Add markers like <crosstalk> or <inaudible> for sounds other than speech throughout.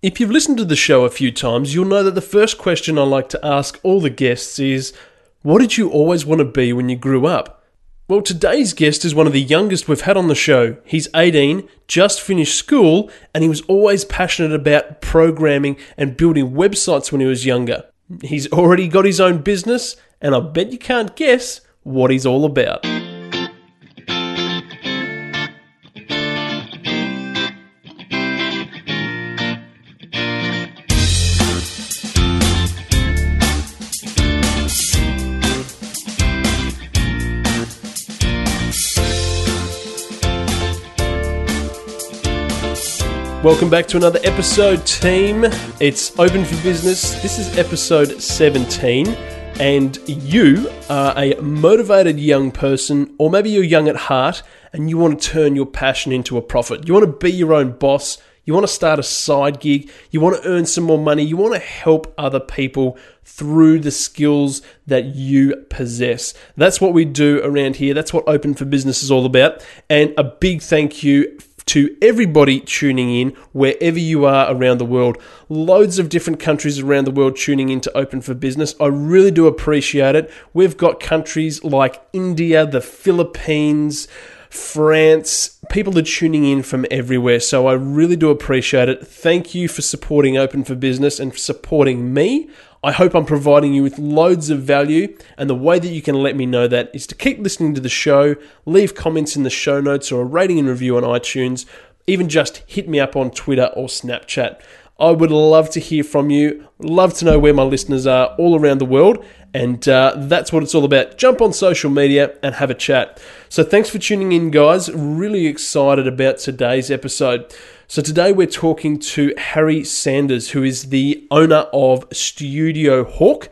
If you've listened to the show a few times, you'll know that the first question I like to ask all the guests is What did you always want to be when you grew up? Well, today's guest is one of the youngest we've had on the show. He's 18, just finished school, and he was always passionate about programming and building websites when he was younger. He's already got his own business, and I bet you can't guess what he's all about. Welcome back to another episode, team. It's Open for Business. This is episode 17, and you are a motivated young person, or maybe you're young at heart and you want to turn your passion into a profit. You want to be your own boss. You want to start a side gig. You want to earn some more money. You want to help other people through the skills that you possess. That's what we do around here. That's what Open for Business is all about. And a big thank you to everybody tuning in wherever you are around the world. Loads of different countries around the world tuning in to Open for Business. I really do appreciate it. We've got countries like India, the Philippines, France. People are tuning in from everywhere. So I really do appreciate it. Thank you for supporting Open for Business and for supporting me. I hope I'm providing you with loads of value, and the way that you can let me know that is to keep listening to the show, leave comments in the show notes or a rating and review on iTunes, even just hit me up on Twitter or Snapchat. I would love to hear from you, love to know where my listeners are all around the world, and uh, that's what it's all about. Jump on social media and have a chat. So, thanks for tuning in, guys. Really excited about today's episode. So today we're talking to Harry Sanders, who is the owner of Studio Hawk.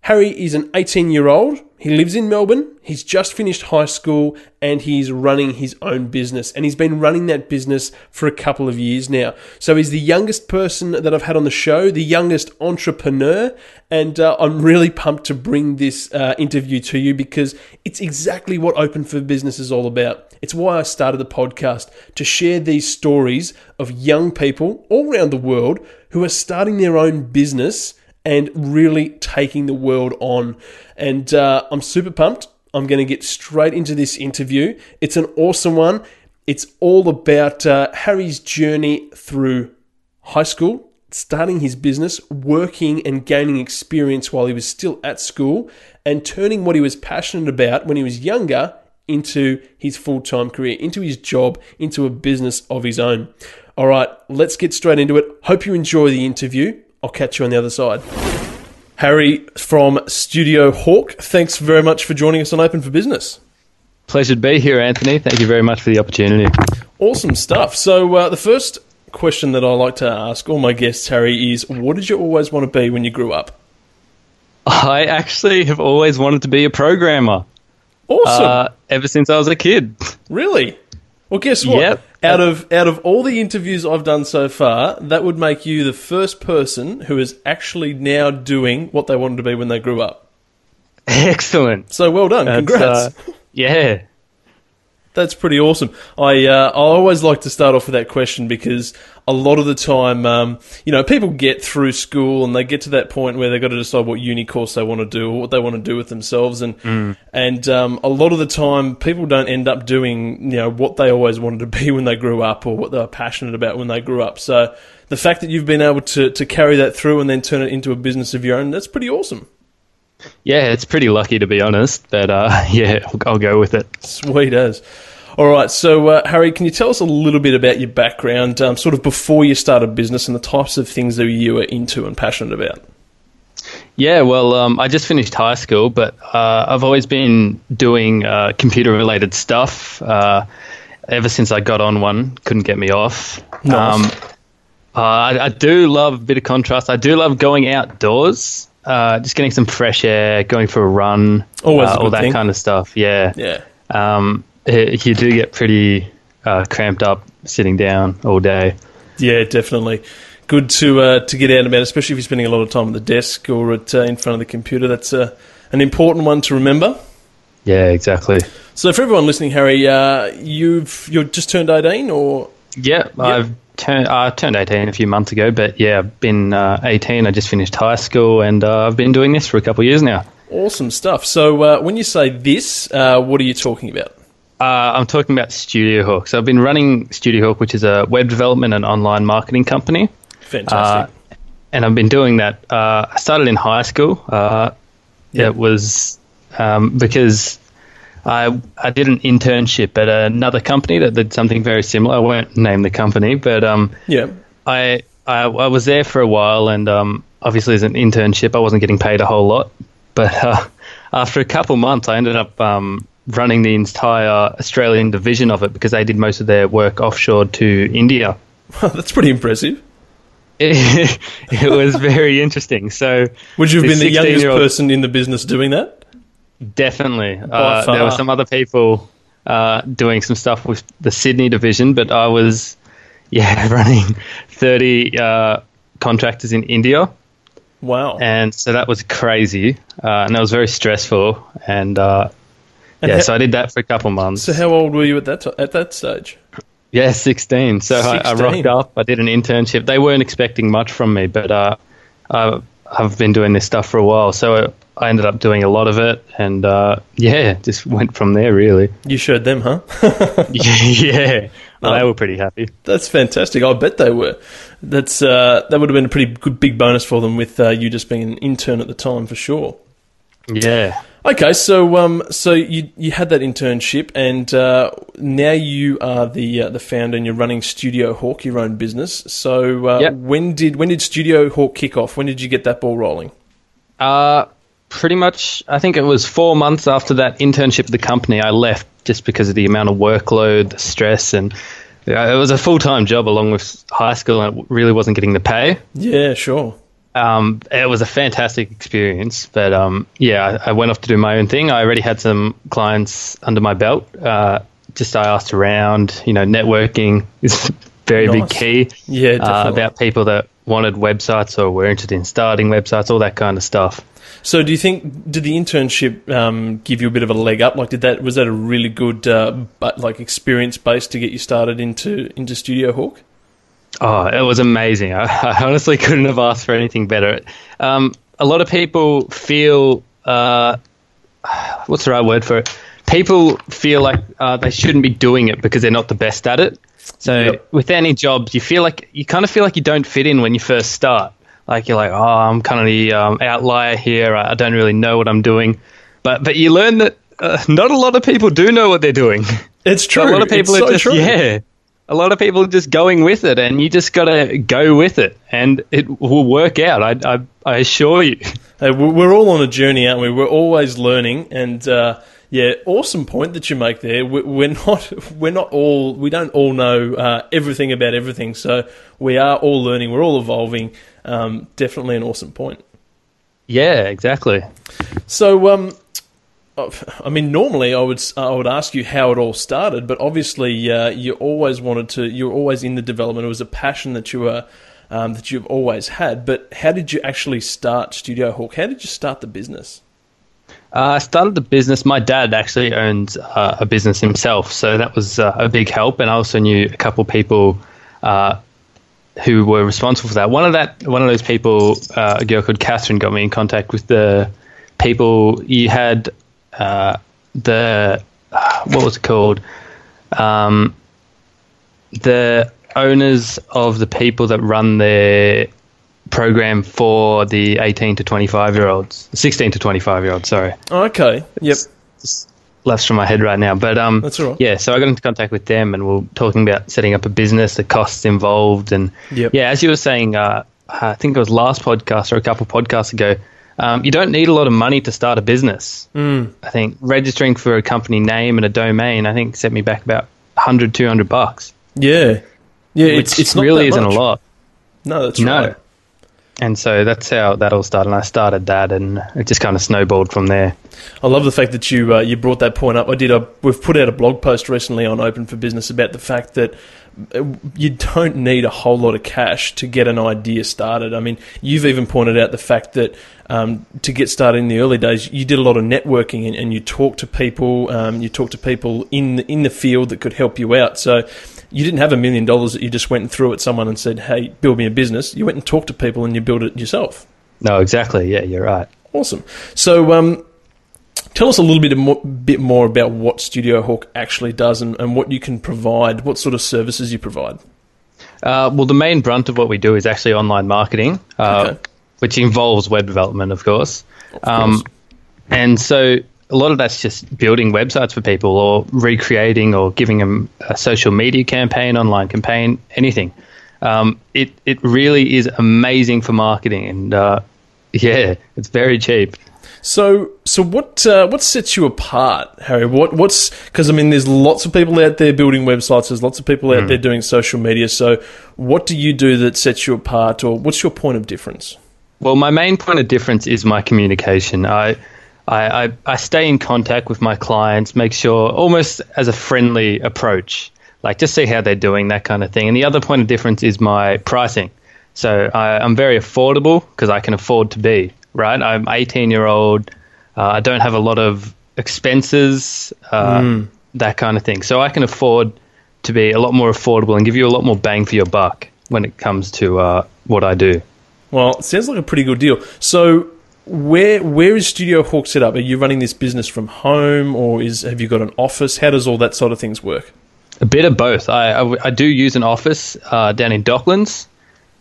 Harry is an 18 year old. He lives in Melbourne. He's just finished high school and he's running his own business. And he's been running that business for a couple of years now. So he's the youngest person that I've had on the show, the youngest entrepreneur. And uh, I'm really pumped to bring this uh, interview to you because it's exactly what Open for Business is all about. It's why I started the podcast to share these stories of young people all around the world who are starting their own business and really taking the world on. And uh, I'm super pumped. I'm going to get straight into this interview. It's an awesome one. It's all about uh, Harry's journey through high school, starting his business, working and gaining experience while he was still at school, and turning what he was passionate about when he was younger into his full time career, into his job, into a business of his own. All right, let's get straight into it. Hope you enjoy the interview. I'll catch you on the other side. Harry from Studio Hawk, thanks very much for joining us on Open for Business. Pleasure to be here, Anthony. Thank you very much for the opportunity. Awesome stuff. So, uh, the first question that I like to ask all my guests, Harry, is what did you always want to be when you grew up? I actually have always wanted to be a programmer. Awesome. Uh, ever since I was a kid. Really? Well, guess what? Yep. Out of out of all the interviews I've done so far, that would make you the first person who is actually now doing what they wanted to be when they grew up. <laughs> Excellent. So well done. That's, Congrats. uh, yeah. That's pretty awesome. I uh, I always like to start off with that question because a lot of the time, um, you know, people get through school and they get to that point where they've got to decide what uni course they want to do or what they want to do with themselves, and and um, a lot of the time, people don't end up doing you know what they always wanted to be <laughs> when they grew up or what they were passionate about when they grew up. So the fact that you've been able to to carry that through and then turn it into a business of your own, that's pretty awesome. Yeah, it's pretty lucky to be honest, but uh, <laughs> yeah, I'll go with it. Sweet as. All right, so uh, Harry, can you tell us a little bit about your background, um, sort of before you started business, and the types of things that you were into and passionate about? Yeah, well, um, I just finished high school, but uh, I've always been doing uh, computer related stuff. Uh, ever since I got on one, couldn't get me off. Nice. Um, uh, I, I do love a bit of contrast. I do love going outdoors, uh, just getting some fresh air, going for a run, Always a all that thing. kind of stuff. Yeah. Yeah. Um, you do get pretty uh, cramped up sitting down all day. Yeah, definitely. Good to uh, to get out and about, especially if you're spending a lot of time at the desk or at uh, in front of the computer. That's uh, an important one to remember. Yeah, exactly. So, for everyone listening, Harry, uh, you've you're just turned eighteen, or Yeah, I've turn, uh, turned 18 a few months ago, but yeah, I've been uh, 18. I just finished high school and uh, I've been doing this for a couple of years now. Awesome stuff. So, uh, when you say this, uh, what are you talking about? Uh, I'm talking about Studio Hawk. So, I've been running Studio Hawk, which is a web development and online marketing company. Fantastic. Uh, and I've been doing that. Uh, I started in high school. Uh, Yeah. It was um, because I I did an internship at another company that did something very similar. I won't name the company, but um, yeah. I, I I was there for a while, and um, obviously as an internship, I wasn't getting paid a whole lot. But uh, <laughs> after a couple months, I ended up um, running the entire Australian division of it because they did most of their work offshore to India. <laughs> That's pretty impressive. It, <laughs> it was very interesting. So Would you have been the youngest 16-year-old person in the business doing that? Definitely, uh, there were some other people uh, doing some stuff with the Sydney division, but I was, <laughs> yeah, running thirty uh, contractors in India. Wow. and so that was crazy, uh, and that was very stressful. And, uh, And yeah, so I did that for a couple months. so, how old were you at that t- at that stage? yeah, sixteen. So I, I rocked up. I did an internship. They weren't expecting much from me, but uh, I, I've been doing this stuff for a while, so I ended up doing a lot of it, and uh, yeah, just went from there. Really, You showed them, huh? <laughs> yeah. Well, Oh. they were pretty happy. That's fantastic. I bet they were. That's uh, that would have been a pretty good big bonus for them with uh, you just being an intern at the time for sure. Yeah. Okay, so um, so you you had that internship, and uh, now you are the uh, the founder, and you're running Studio Hawk, your own business. So uh, Yep. when did when did Studio Hawk kick off? When did you get that ball rolling? Uh, pretty much, I think it was four months after that internship at the company, I left just because of the amount of workload, the stress, and it was a full time job along with high school, and it really wasn't getting the pay. Yeah, sure. Um, it was a fantastic experience, but um, yeah, I, I went off to do my own thing. I already had some clients under my belt. Uh, just I asked around, you know, networking is a <laughs> very big key Yeah, uh, about people that wanted websites or were interested in starting websites, all that kind of stuff. So, do you think did the internship um, give you a bit of a leg up? Like, did that was that a really good uh, but like experience base to get you started into into Studio Hawk? Oh, it was amazing. I, <laughs> I honestly couldn't have asked for anything better. Um, a lot of people feel, uh, <sighs> what's the right word for it? People feel like uh, they shouldn't be doing it because they're not the best at it. So Yep. with any jobs, you feel like you kind of feel like you don't fit in when you first start. Like you're like, oh, I'm kind of the um, outlier here. I, I don't really know what I'm doing. But but you learn that uh, not a lot of people do know what they're doing. It's true. <laughs> A lot of people It's are so just true. yeah. A lot of people are just going with it, and you just gotta go with it, and it will work out. I I, I assure you. <laughs> Hey, we're all on a journey, aren't we? We're always learning, and uh, yeah, awesome point that you make there. We- We're not, <laughs> we're not all, we don't all know uh, everything about everything. So we are all learning. We're all evolving. Um, definitely an awesome point. Yeah, exactly. So, um, I mean, normally I would I would ask you how it all started, but obviously uh, you always wanted to. You're always in the development. It was a passion that you were um, that you've always had. But how did you actually start Studio Hawk? How did you start the business? Uh, I started the business. My dad actually owns uh, a business himself, so that was uh, a big help. And I also knew a couple people uh, who were responsible for that. One of that, one of those people, uh, a girl called Catherine, got me in contact with the people. You had uh, the what was it called? Um, the owners of the people that run their program for the 18 to 25 year olds 16 to 25 year olds sorry Okay. Yep. just lapsed from my head right now but um That's all right. yeah so i got into contact with them and we are talking about setting up a business the costs involved and Yep. yeah as you were saying uh, i think it was last podcast or a couple podcasts ago um, you don't need a lot of money to start a business Mm. i think registering for a company name and a domain i think set me back about 100 200 bucks Yeah. Yeah. It's it's really isn't much. a lot No, that's No. right. and so that's how that all started. And I started that, and it just kind of snowballed from there. I love the fact that you uh, you brought that point up. I did. A, we've put out a blog post recently on Open for Business about the fact that you don't need a whole lot of cash to get an idea started. I mean, you've even pointed out the fact that um, to get started in the early days, you did a lot of networking and, and you talked to people. Um, you talked to people in the, in the field that could help you out. So. you didn't have a million dollars that you just went and threw at someone and said, "Hey, build me a business." You went and talked to people and you built it yourself. No, exactly. Yeah, you're right. Awesome. So, um, tell us a little bit more, bit more about what Studio Hawk actually does and, and what you can provide. What sort of services you provide? Uh, well, the main brunt of what we do is actually online marketing, uh, Okay. which involves web development, of course. Um, course. and so a lot of that's just building websites for people or recreating or giving them a social media campaign, online campaign, anything. Um, it, it really is amazing for marketing. And uh, <laughs> yeah, it's very cheap. So, so what uh, what sets you apart, Harry? What what's because I mean, there's lots of people out there building websites. There's lots of people out there doing social media. So, what do you do that sets you apart, or what's your point of difference? Well, my main point of difference is my communication. I, I, I, I stay in contact with my clients, make sure almost as a friendly approach, like just see how they're doing, that kind of thing. And the other point of difference is my pricing. So I, I'm very affordable because I can afford to be, right? I'm 18 year old. Uh, I don't have a lot of expenses, uh, that kind of thing. So I can afford to be a lot more affordable and give you a lot more bang for your buck when it comes to uh, what I do. Well, it sounds like a pretty good deal. So, where where is Studio Hawk set up? Are you running this business from home, or is have you got an office? How does all that sort of things work? A bit of both. I, I, I do use an office uh, down in Docklands.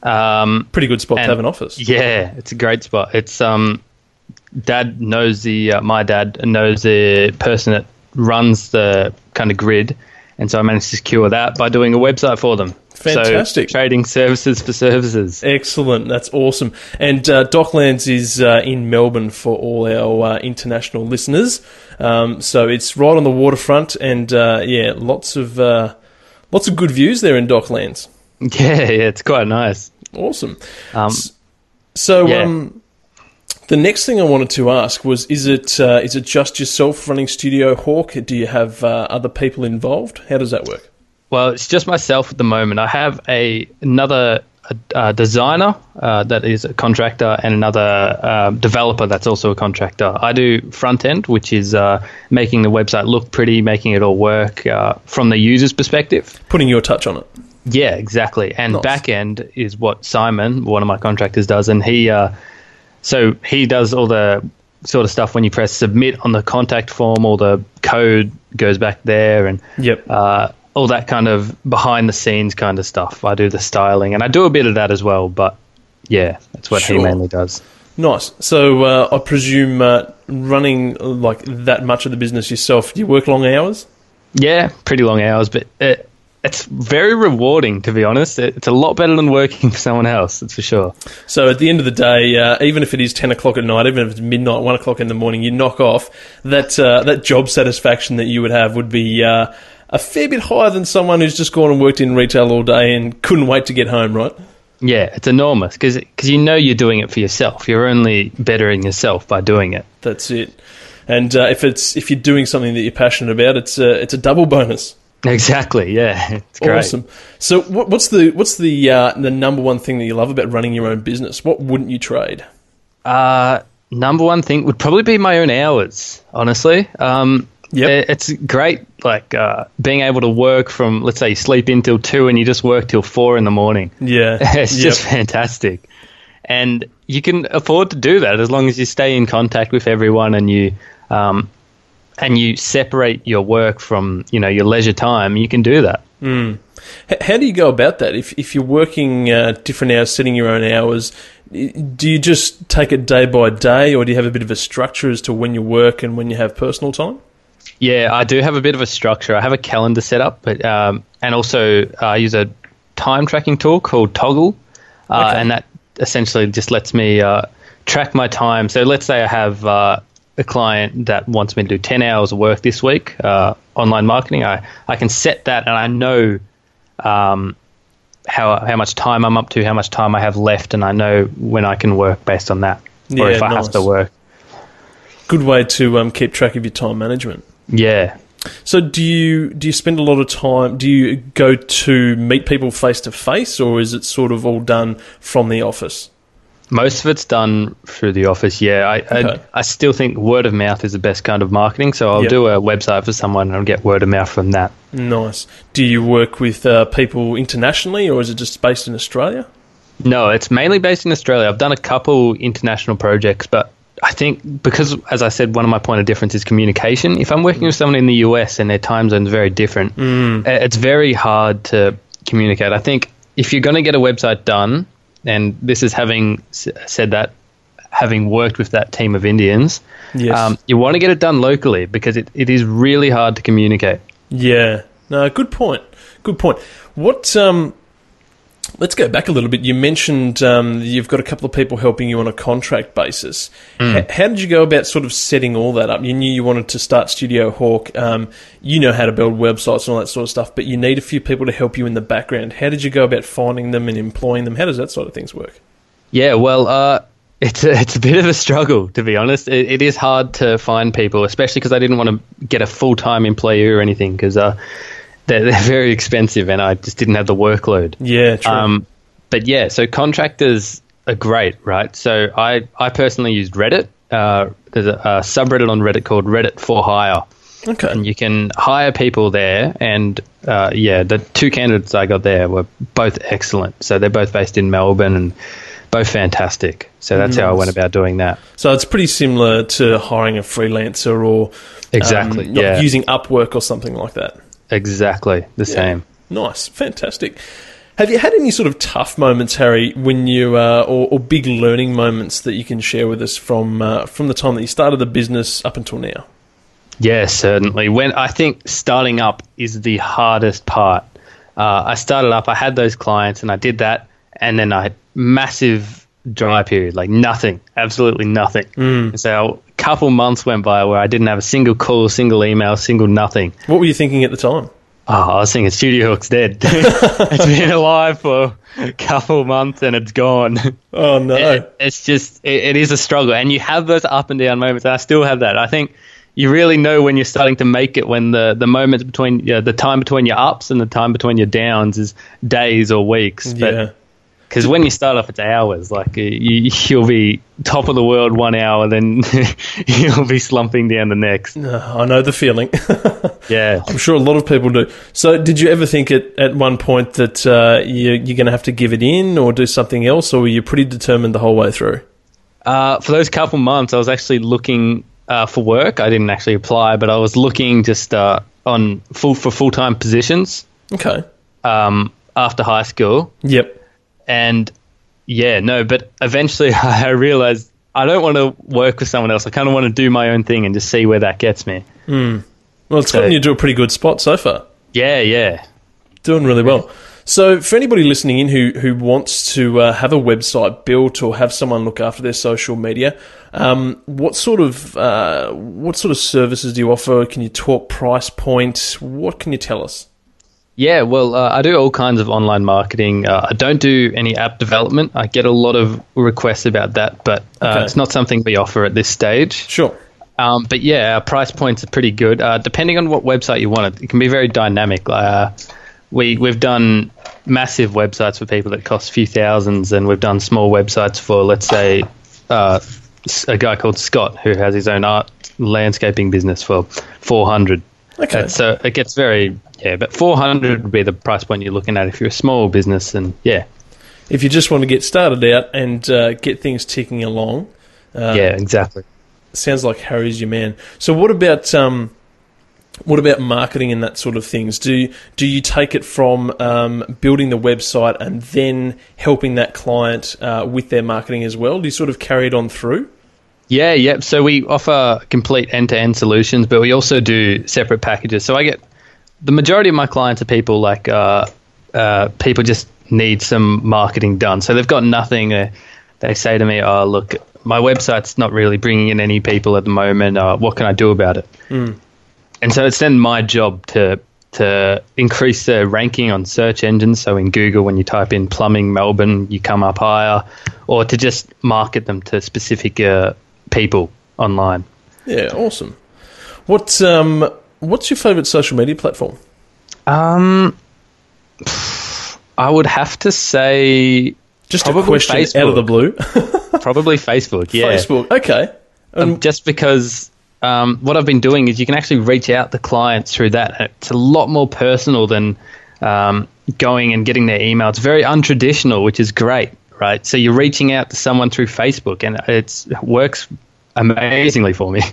Um, Pretty good spot And- to have an office. yeah, it's a great spot. It's um, dad knows the uh, my dad knows the person that runs the kind of grid, and so I managed to secure that by doing a website for them. Fantastic. So, trading services for services. Excellent, that's awesome. And uh, Docklands is uh, in Melbourne for all our uh, international listeners. Um, so it's right on the waterfront, and uh, yeah, lots of uh, lots of good views there in Docklands. <laughs> Yeah, yeah, it's quite nice. Awesome. Um, So, Yeah. um, the next thing I wanted to ask was: Is it uh, is it just yourself running Studio Hawk? Do you have uh, other people involved? How does that work? Well, it's just myself at the moment. I have a another uh, designer uh, that is a contractor and another uh, developer that's also a contractor. I do front end, which is uh, making the website look pretty, making it all work uh, from the user's perspective. Putting your touch on it. Yeah, exactly. And Nice. back end is what Simon, one of my contractors, does, and he uh, so he does all the sort of stuff when you press submit on the contact form, all the code goes back there, and Yep. uh, all that kind of behind the scenes kind of stuff. I do the styling, and I do a bit of that as well. But yeah, that's what Sure. he mainly does. Nice. So uh, I presume uh, running uh, like that much of the business yourself, do you work long hours? Yeah, pretty long hours, but it, it's very rewarding to be honest. It's a lot better than working for someone else. That's for sure. So at the end of the day, uh, even if it is ten o'clock at night, even if it's midnight, one o'clock in the morning, you knock off that uh, that job satisfaction that you would have would be uh, a fair bit higher than someone who's just gone and worked in retail all day and couldn't wait to get home, right? Yeah, it's enormous because you know you're doing it for yourself. You're only bettering yourself by doing it. That's it. And uh, if it's if you're doing something that you're passionate about, it's a, it's a double bonus. Exactly. Yeah, it's great. Awesome. So what's the what's the uh, the number one thing that you love about running your own business? What wouldn't you trade? Uh, number one thing would probably be my own hours. Honestly, um, Yep. it- it's great. Like uh, being able to work from, let's say, you sleep in till two and you just work till four in the morning. <laughs> Yeah, <laughs> it's Yep. just fantastic, and you can afford to do that as long as you stay in contact with everyone and you. Um, and you separate your work from you know your leisure time. You can do that. H- How do you go about that? If if you're working uh, different hours, setting your own hours, do you just take it day by day, or do you have a bit of a structure as to when you work and when you have personal time? Yeah, I do have a bit of a structure. I have a calendar set up, but um, and also uh, I use a time tracking tool called Toggl, uh, Okay. and that essentially just lets me uh, track my time. So let's say I have uh, a client that wants me to do ten hours of work this week, uh, online marketing. I I can set that, and I know. Um, how, how much time I'm up to, how much time I have left, and I know when I can work based on that, or if I have to work. Good way to um, keep track of your time management. Yeah, So do you do you spend a lot of time? Do you go to meet people face to face, or is it sort of all done from the office? Most of it's done through the office. Yeah, I, Okay. I I still think word of mouth is the best kind of marketing. So I'll Yep. do a website for someone and I'll get word of mouth from that. Nice. Do you work with uh, people internationally, or is it just based in Australia? No, it's mainly based in Australia. I've done a couple international projects, but I think because, as I said, one of my point of difference is communication. If I'm working with someone in the US and their time zone is very different, uh, it's very hard to communicate. I think if you're going to get a website done, and this is having s- said that, having worked with that team of Indians, Yes. um, you want to get it done locally because it, it is really hard to communicate. Yeah. No, good point. Good point. What um let's go back a little bit. You mentioned um, you've got a couple of people helping you on a contract basis. H- how did you go about sort of setting all that up? You knew you wanted to start Studio Hawk. Um, you know how to build websites and all that sort of stuff, but you need a few people to help you in the background. How did you go about finding them and employing them? How does that sort of things work? Yeah, well, uh, it's a, it's a bit of a struggle to be honest. It, it is hard to find people, especially because I didn't want to get a full time employee or anything because uh, they're, they're <laughs> very expensive and I just didn't have the workload. Yeah, true. Um, but yeah, so contractors are great, right? So I, I personally used Reddit. Uh, there's a, a subreddit on Reddit called Reddit for Hire. okay. And you can hire people there. And uh, yeah, the two candidates I got there were both excellent. So they're both based in Melbourne and both fantastic. So that's how I went about doing that. So it's pretty similar to hiring a freelancer or Exactly, um, yeah. using Upwork or something like that. Exactly the same. Nice, fantastic. Have you had any sort of tough moments, Harry, when you uh, or, or big learning moments that you can share with us from uh, from the time that you started the business up until now? Yeah, certainly. When I think starting up is the hardest part. Uh, I started up, I had those clients, and I did that, and then I had massive dry period, like nothing, absolutely nothing. Mm. So couple months went by where I didn't have a single call, single email, single nothing. What were you thinking at the time? Oh, I was thinking Studio Hawk's dead. <laughs> <laughs> it's been alive for a couple months and it's gone. Oh no! It- it's just it, it is a struggle, and you have those up and down moments. And I still have that. I think you really know when you're starting to make it when the the moments between yeah, the time between your ups and the time between your downs is days or weeks. yeah, Because when you start off, it's hours. Like uh, you, you'll be top of the world one hour, then <laughs> you'll be slumping down the next. I know the feeling. <laughs> Yeah. I'm sure a lot of people do. So, did you ever think at, at one point that uh, you, you're going to have to give it in or do something else, or were you pretty determined the whole way through? Uh, for those couple months, I was actually looking uh, for work. I didn't actually apply, but I was looking just uh, on full for full time positions Okay. um, after high school. Yep. And yeah, no, but eventually <laughs> I realized I don't want to work with someone else. I kind of want to do my own thing and just see where that gets me. Well, it's So- gotten you to a pretty good spot so far. Yeah, yeah. Doing really well. So, for anybody listening in who, who wants to uh, have a website built or have someone look after their social media, um, what sort of uh, what sort of services do you offer? Can you talk price point? What can you tell us? Yeah, well, uh, I do all kinds of online marketing. Uh, I don't do any app development. I get a lot of requests about that, but uh, Okay. it's not something we offer at this stage. Sure. Um, but yeah, our price points are pretty good. Uh, depending on what website you want, it, it can be very dynamic. Uh, we we've done massive websites for people that cost a few thousands, and we've done small websites for, let's say, uh, a guy called Scott who has his own art landscaping business for four hundred. Okay. So it gets very yeah, but four hundred would be the price point you're looking at if you're a small business, and yeah, If you just want to get started out and uh, get things ticking along, uh, yeah, exactly. sounds like Harry's your man. So what about um, what about marketing and that sort of things? Do you, do you take it from um, building the website and then helping that client uh, with their marketing as well? Do you sort of carry it on through? Yeah, yep. So we offer complete end-to-end solutions, but we also do separate packages. So I get the majority of my clients are people like uh, uh, people just need some marketing done. So they've got nothing. Uh, they say to me, "Oh, look, my website's not really bringing in any people at the moment. Uh, what can I do about it?" And so it's then my job to to increase the ranking on search engines. So in Google, when you type in plumbing Melbourne, you come up higher, or to just market them to specific uh, people online. Yeah, awesome. What's um, what's your favourite social media platform? Um, I would have to say Just Probably a question Facebook. out of the blue. <laughs> Probably Facebook. Yeah. Facebook. Okay. Um, just because um, what I've been doing is you can actually reach out to clients through that. It's a lot more personal than um, going and getting their email. It's very untraditional, which is great, right? So you're reaching out to someone through Facebook, and it works amazingly for me. <laughs>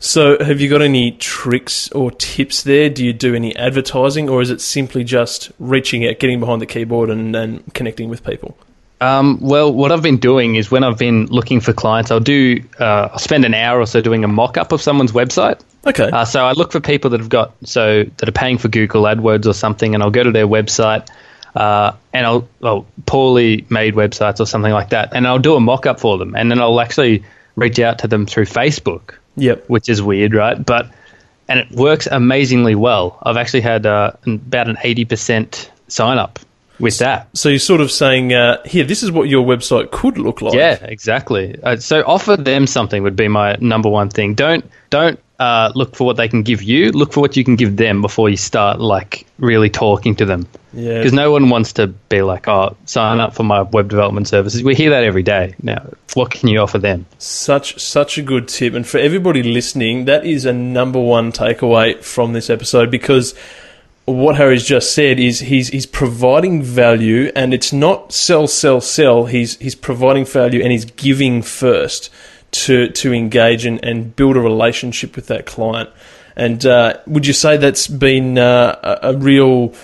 So, have you got any tricks or tips there? Do you do any advertising, or is it simply just reaching out, getting behind the keyboard, and, and connecting with people? Um, well, what I've been doing is when I've been looking for clients, I'll do uh, I'll spend an hour or so doing a mock-up of someone's website. Okay. Uh, so I look for people that have got so that are paying for Google AdWords or something, and I'll go to their website, uh, and I'll well poorly made websites or something like that, and I'll do a mock-up for them, and then I'll actually reach out to them through Facebook, yep. which is weird, right? But and it works amazingly well. I've actually had uh, about an eighty percent sign up with that. So you're sort of saying, uh, here, this is what your website could look like. Yeah, exactly. Uh, so offer them something would be my number one thing. Don't don't uh, look for what they can give you. Look for what you can give them before you start like really talking to them. Yeah. Because no one wants to be like, oh, sign up for my web development services. We hear that every day. Now, what can you offer them? Such such a good tip, and for everybody listening, that is a number one takeaway from this episode because what Harry's just said is he's he's providing value, and it's not sell, sell, sell. He's he's providing value, and he's giving first to to engage and, and build a relationship with that client. And uh, would you say that's been uh, a, a real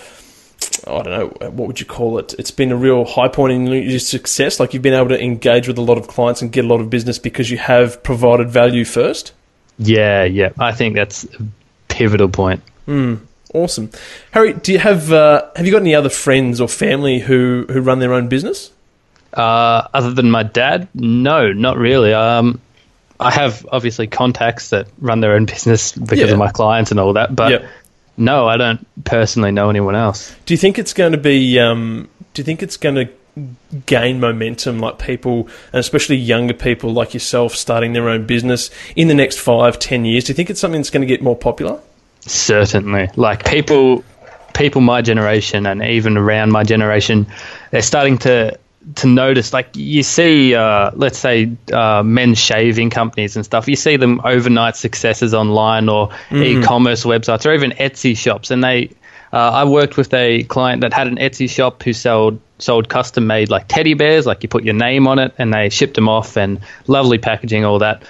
I don't know, what would you call it? It's been a real high point in your success. Like you've been able to engage with a lot of clients and get a lot of business because you have provided value first. Yeah, yeah. I think that's a pivotal point. Awesome, Harry. Do you have uh, have you got any other friends or family who who run their own business? Uh, other than my dad, no, not really. Um, I have obviously contacts that run their own business because Yeah. of my clients and all that, but Yep. no, I don't personally know anyone else. Do you think it's going to be? Um, do you think it's going to gain momentum, like people, and especially younger people like yourself, starting their own business in the next five, ten years? Do you think it's something that's going to get more popular? Certainly, like people, people my generation and even around my generation, they're starting to to notice. Like you see, uh, let's say uh, men's shaving companies and stuff. You see them overnight successes online or e-commerce websites or even Etsy shops, and they. Uh, I worked with a client that had an Etsy shop who sold sold custom made like teddy bears, like you put your name on it, and they shipped them off and lovely packaging, all that.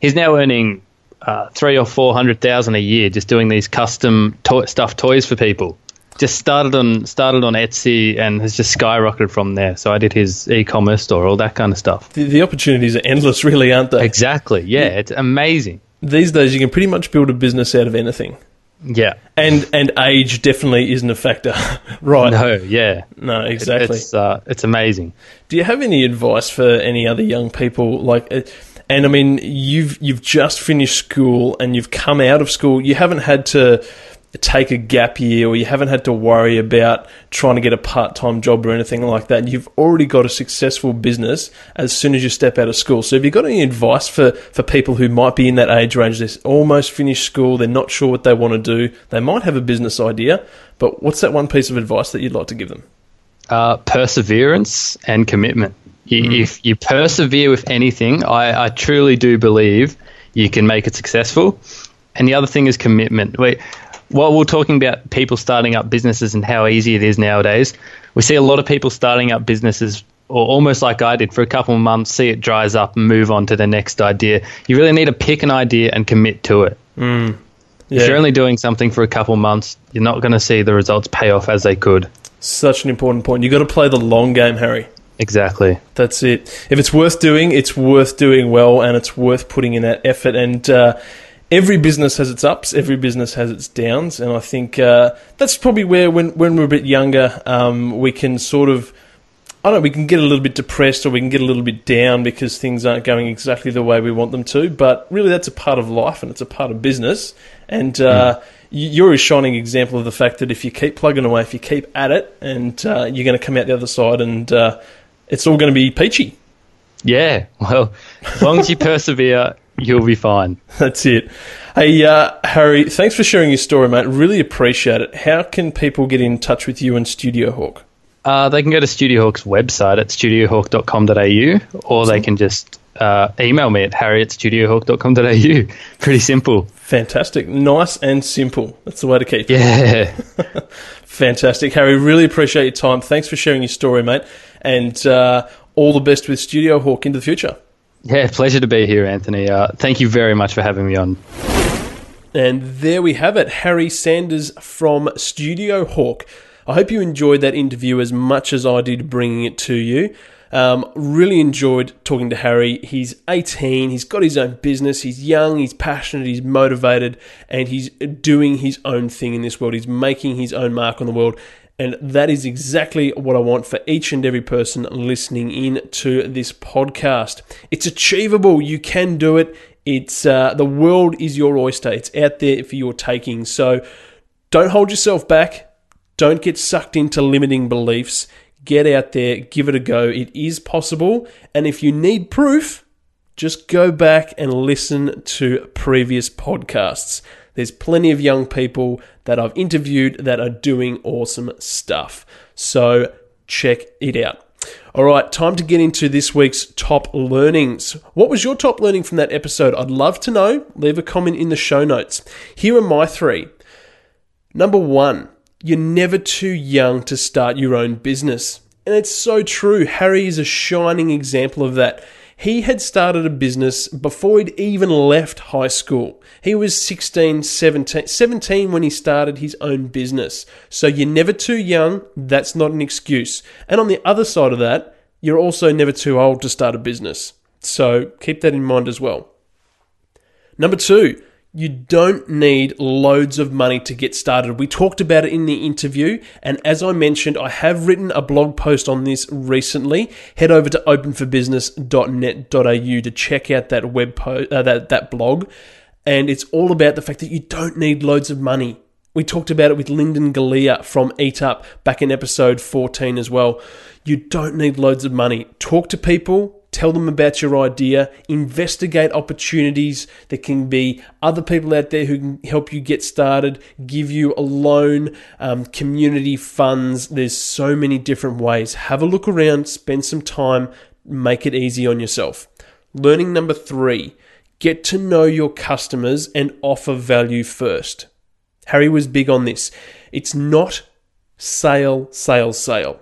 He's now earning uh, three or four hundred thousand a year just doing these custom to- stuffed toys for people. Just started on started on Etsy and has just skyrocketed from there. So I did his e-commerce store, all that kind of stuff. The, the opportunities are endless, <laughs> really, aren't they? Exactly. Yeah, it's amazing. These days, you can pretty much build a business out of anything. Yeah. And and age definitely isn't a factor, <laughs> right? No. Yeah. No, exactly. It's uh, it's amazing. Do you have any advice for any other young people? Like, uh, and I mean, you've you've just finished school and you've come out of school. You haven't had to take a gap year, or you haven't had to worry about trying to get a part time job or anything like that. You've already got a successful business as soon as you step out of school. So, have you got any advice for for people who might be in that age range? They're almost finished school. They're not sure what they want to do. They might have a business idea, but what's that one piece of advice that you'd like to give them? uh, perseverance and commitment. You, If you persevere with anything, I, I truly do believe you can make it successful. And the other thing is commitment. We, while we're talking about people starting up businesses and how easy it is nowadays, we see a lot of people starting up businesses, or almost like I did, for a couple of months, see it dries up and move on to the next idea. You really need to pick an idea and commit to it. Yeah. If you're only doing something for a couple of months, you're not going to see the results pay off as they could. Such an important point. You've got to play the long game, Harry. Exactly. That's it. If it's worth doing, it's worth doing well, and it's worth putting in that effort. And uh, every business has its ups, every business has its downs, and I think uh, that's probably where, when when we're a bit younger, um, we can sort of. I don't know, we can get a little bit depressed or we can get a little bit down because things aren't going exactly the way we want them to. But really, that's a part of life and it's a part of business. And uh, y you're a shining example of the fact that if you keep plugging away, if you keep at it, and uh, you're going to come out the other side and uh, it's all going to be peachy. Yeah, well, as long as you persevere, you'll be fine. <laughs> That's it. Hey, uh, Harry, thanks for sharing your story, mate. Really appreciate it. How can people get in touch with you and Studio Hawk? Uh, they can go to Studio Hawk's website at studiohawk.com.au or they can just uh, email me at harry at studiohawk.com.au. <laughs> Pretty simple. Fantastic. Nice and simple. That's the way to keep it. Yeah. <laughs> Fantastic. Harry, really appreciate your time. Thanks for sharing your story, mate. And uh, all the best with Studio Hawk into the future. Yeah, pleasure to be here, Anthony. Uh, thank you very much for having me on. And there we have it Harry Sanders from Studio Hawk. I hope you enjoyed that interview as much as I did bringing it to you. Um, really enjoyed talking to Harry. He's 18, he's got his own business, he's young, he's passionate, he's motivated, and he's doing his own thing in this world. He's making his own mark on the world. And that is exactly what I want for each and every person listening in to this podcast. It's achievable. You can do it. It's uh, the world is your oyster. It's out there for your taking. So don't hold yourself back. Don't get sucked into limiting beliefs. Get out there, give it a go. It is possible. And if you need proof, just go back and listen to previous podcasts. There's plenty of young people that I've interviewed that are doing awesome stuff. So check it out. All right, time to get into this week's top learnings. What was your top learning from that episode? I'd love to know. Leave a comment in the show notes. Here are my three. Number one, you're never too young to start your own business. And it's so true. Harry is a shining example of that. He had started a business before he'd even left high school. He was 16, 17, 17 when he started his own business. So you're never too young. That's not an excuse. And on the other side of that, you're also never too old to start a business. So keep that in mind as well. Number two, you don't need loads of money to get started. We talked about it in the interview, and as I mentioned, I have written a blog post on this recently. Head over to openforbusiness.net.au to check out that web po- uh, that that blog, and it's all about the fact that you don't need loads of money. We talked about it with Lyndon Galea from Eat Up back in episode 14 as well. You don't need loads of money. Talk to people, tell them about your idea, investigate opportunities. There can be other people out there who can help you get started, give you a loan, um, community funds. There's so many different ways. Have a look around, spend some time, make it easy on yourself. Learning number three get to know your customers and offer value first. Harry was big on this. It's not sale, sale, sale.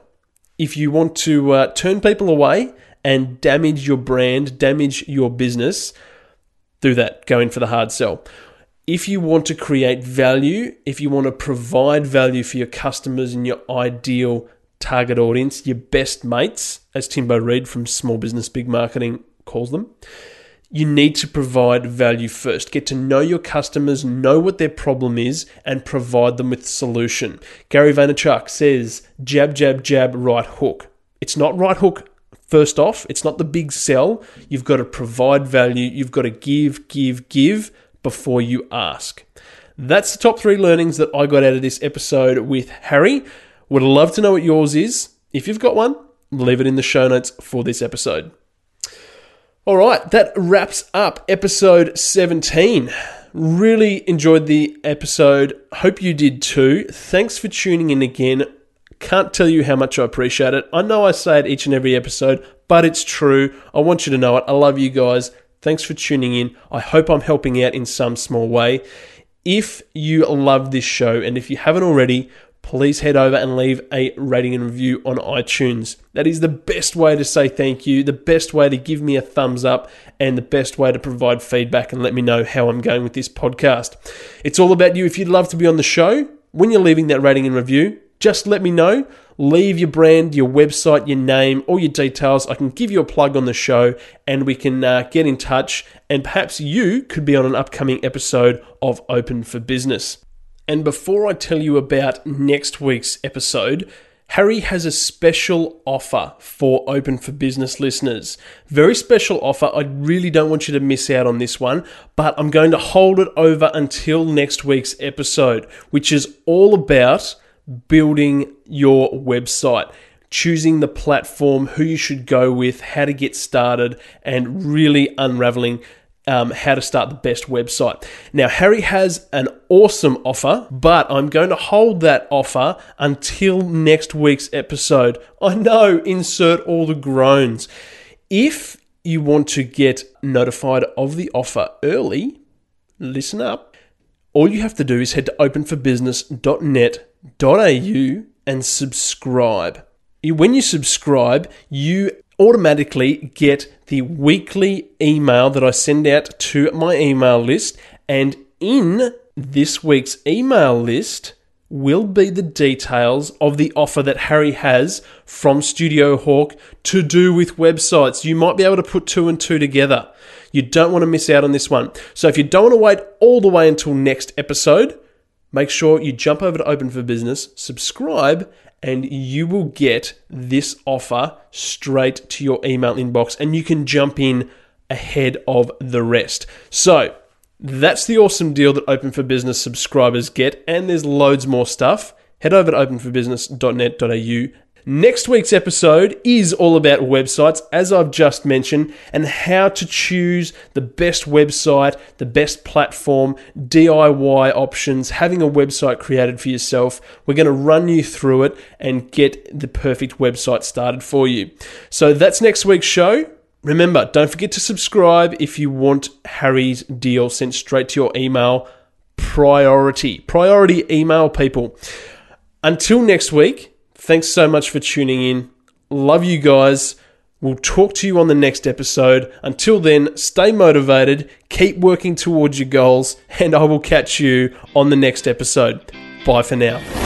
If you want to uh, turn people away, and damage your brand, damage your business, do that. Go in for the hard sell. If you want to create value, if you want to provide value for your customers and your ideal target audience, your best mates, as Timbo Reid from Small Business Big Marketing calls them, you need to provide value first. Get to know your customers, know what their problem is, and provide them with solution. Gary Vaynerchuk says, jab, jab, jab, right hook. It's not right hook First off, it's not the big sell. You've got to provide value. You've got to give, give, give before you ask. That's the top three learnings that I got out of this episode with Harry. Would love to know what yours is. If you've got one, leave it in the show notes for this episode. All right, that wraps up episode 17. Really enjoyed the episode. Hope you did too. Thanks for tuning in again. Can't tell you how much I appreciate it. I know I say it each and every episode, but it's true. I want you to know it. I love you guys. Thanks for tuning in. I hope I'm helping out in some small way. If you love this show and if you haven't already, please head over and leave a rating and review on iTunes. That is the best way to say thank you, the best way to give me a thumbs up, and the best way to provide feedback and let me know how I'm going with this podcast. It's all about you. If you'd love to be on the show, when you're leaving that rating and review, just let me know. Leave your brand, your website, your name, all your details. I can give you a plug on the show and we can uh, get in touch. And perhaps you could be on an upcoming episode of Open for Business. And before I tell you about next week's episode, Harry has a special offer for Open for Business listeners. Very special offer. I really don't want you to miss out on this one, but I'm going to hold it over until next week's episode, which is all about building your website, choosing the platform, who you should go with, how to get started, and really unraveling um, how to start the best website. Now, Harry has an awesome offer, but I'm going to hold that offer until next week's episode. I know, insert all the groans. If you want to get notified of the offer early, listen up. All you have to do is head to openforbusiness.net.au and subscribe. When you subscribe, you automatically get the weekly email that I send out to my email list. And in this week's email list will be the details of the offer that Harry has from Studio Hawk to do with websites. You might be able to put two and two together. You don't want to miss out on this one. So if you don't want to wait all the way until next episode, make sure you jump over to Open for Business, subscribe, and you will get this offer straight to your email inbox and you can jump in ahead of the rest. So, that's the awesome deal that Open for Business subscribers get, and there's loads more stuff. Head over to openforbusiness.net.au Next week's episode is all about websites, as I've just mentioned, and how to choose the best website, the best platform, DIY options, having a website created for yourself. We're going to run you through it and get the perfect website started for you. So that's next week's show. Remember, don't forget to subscribe if you want Harry's deal sent straight to your email. Priority. Priority email, people. Until next week, Thanks so much for tuning in. Love you guys. We'll talk to you on the next episode. Until then, stay motivated, keep working towards your goals, and I will catch you on the next episode. Bye for now.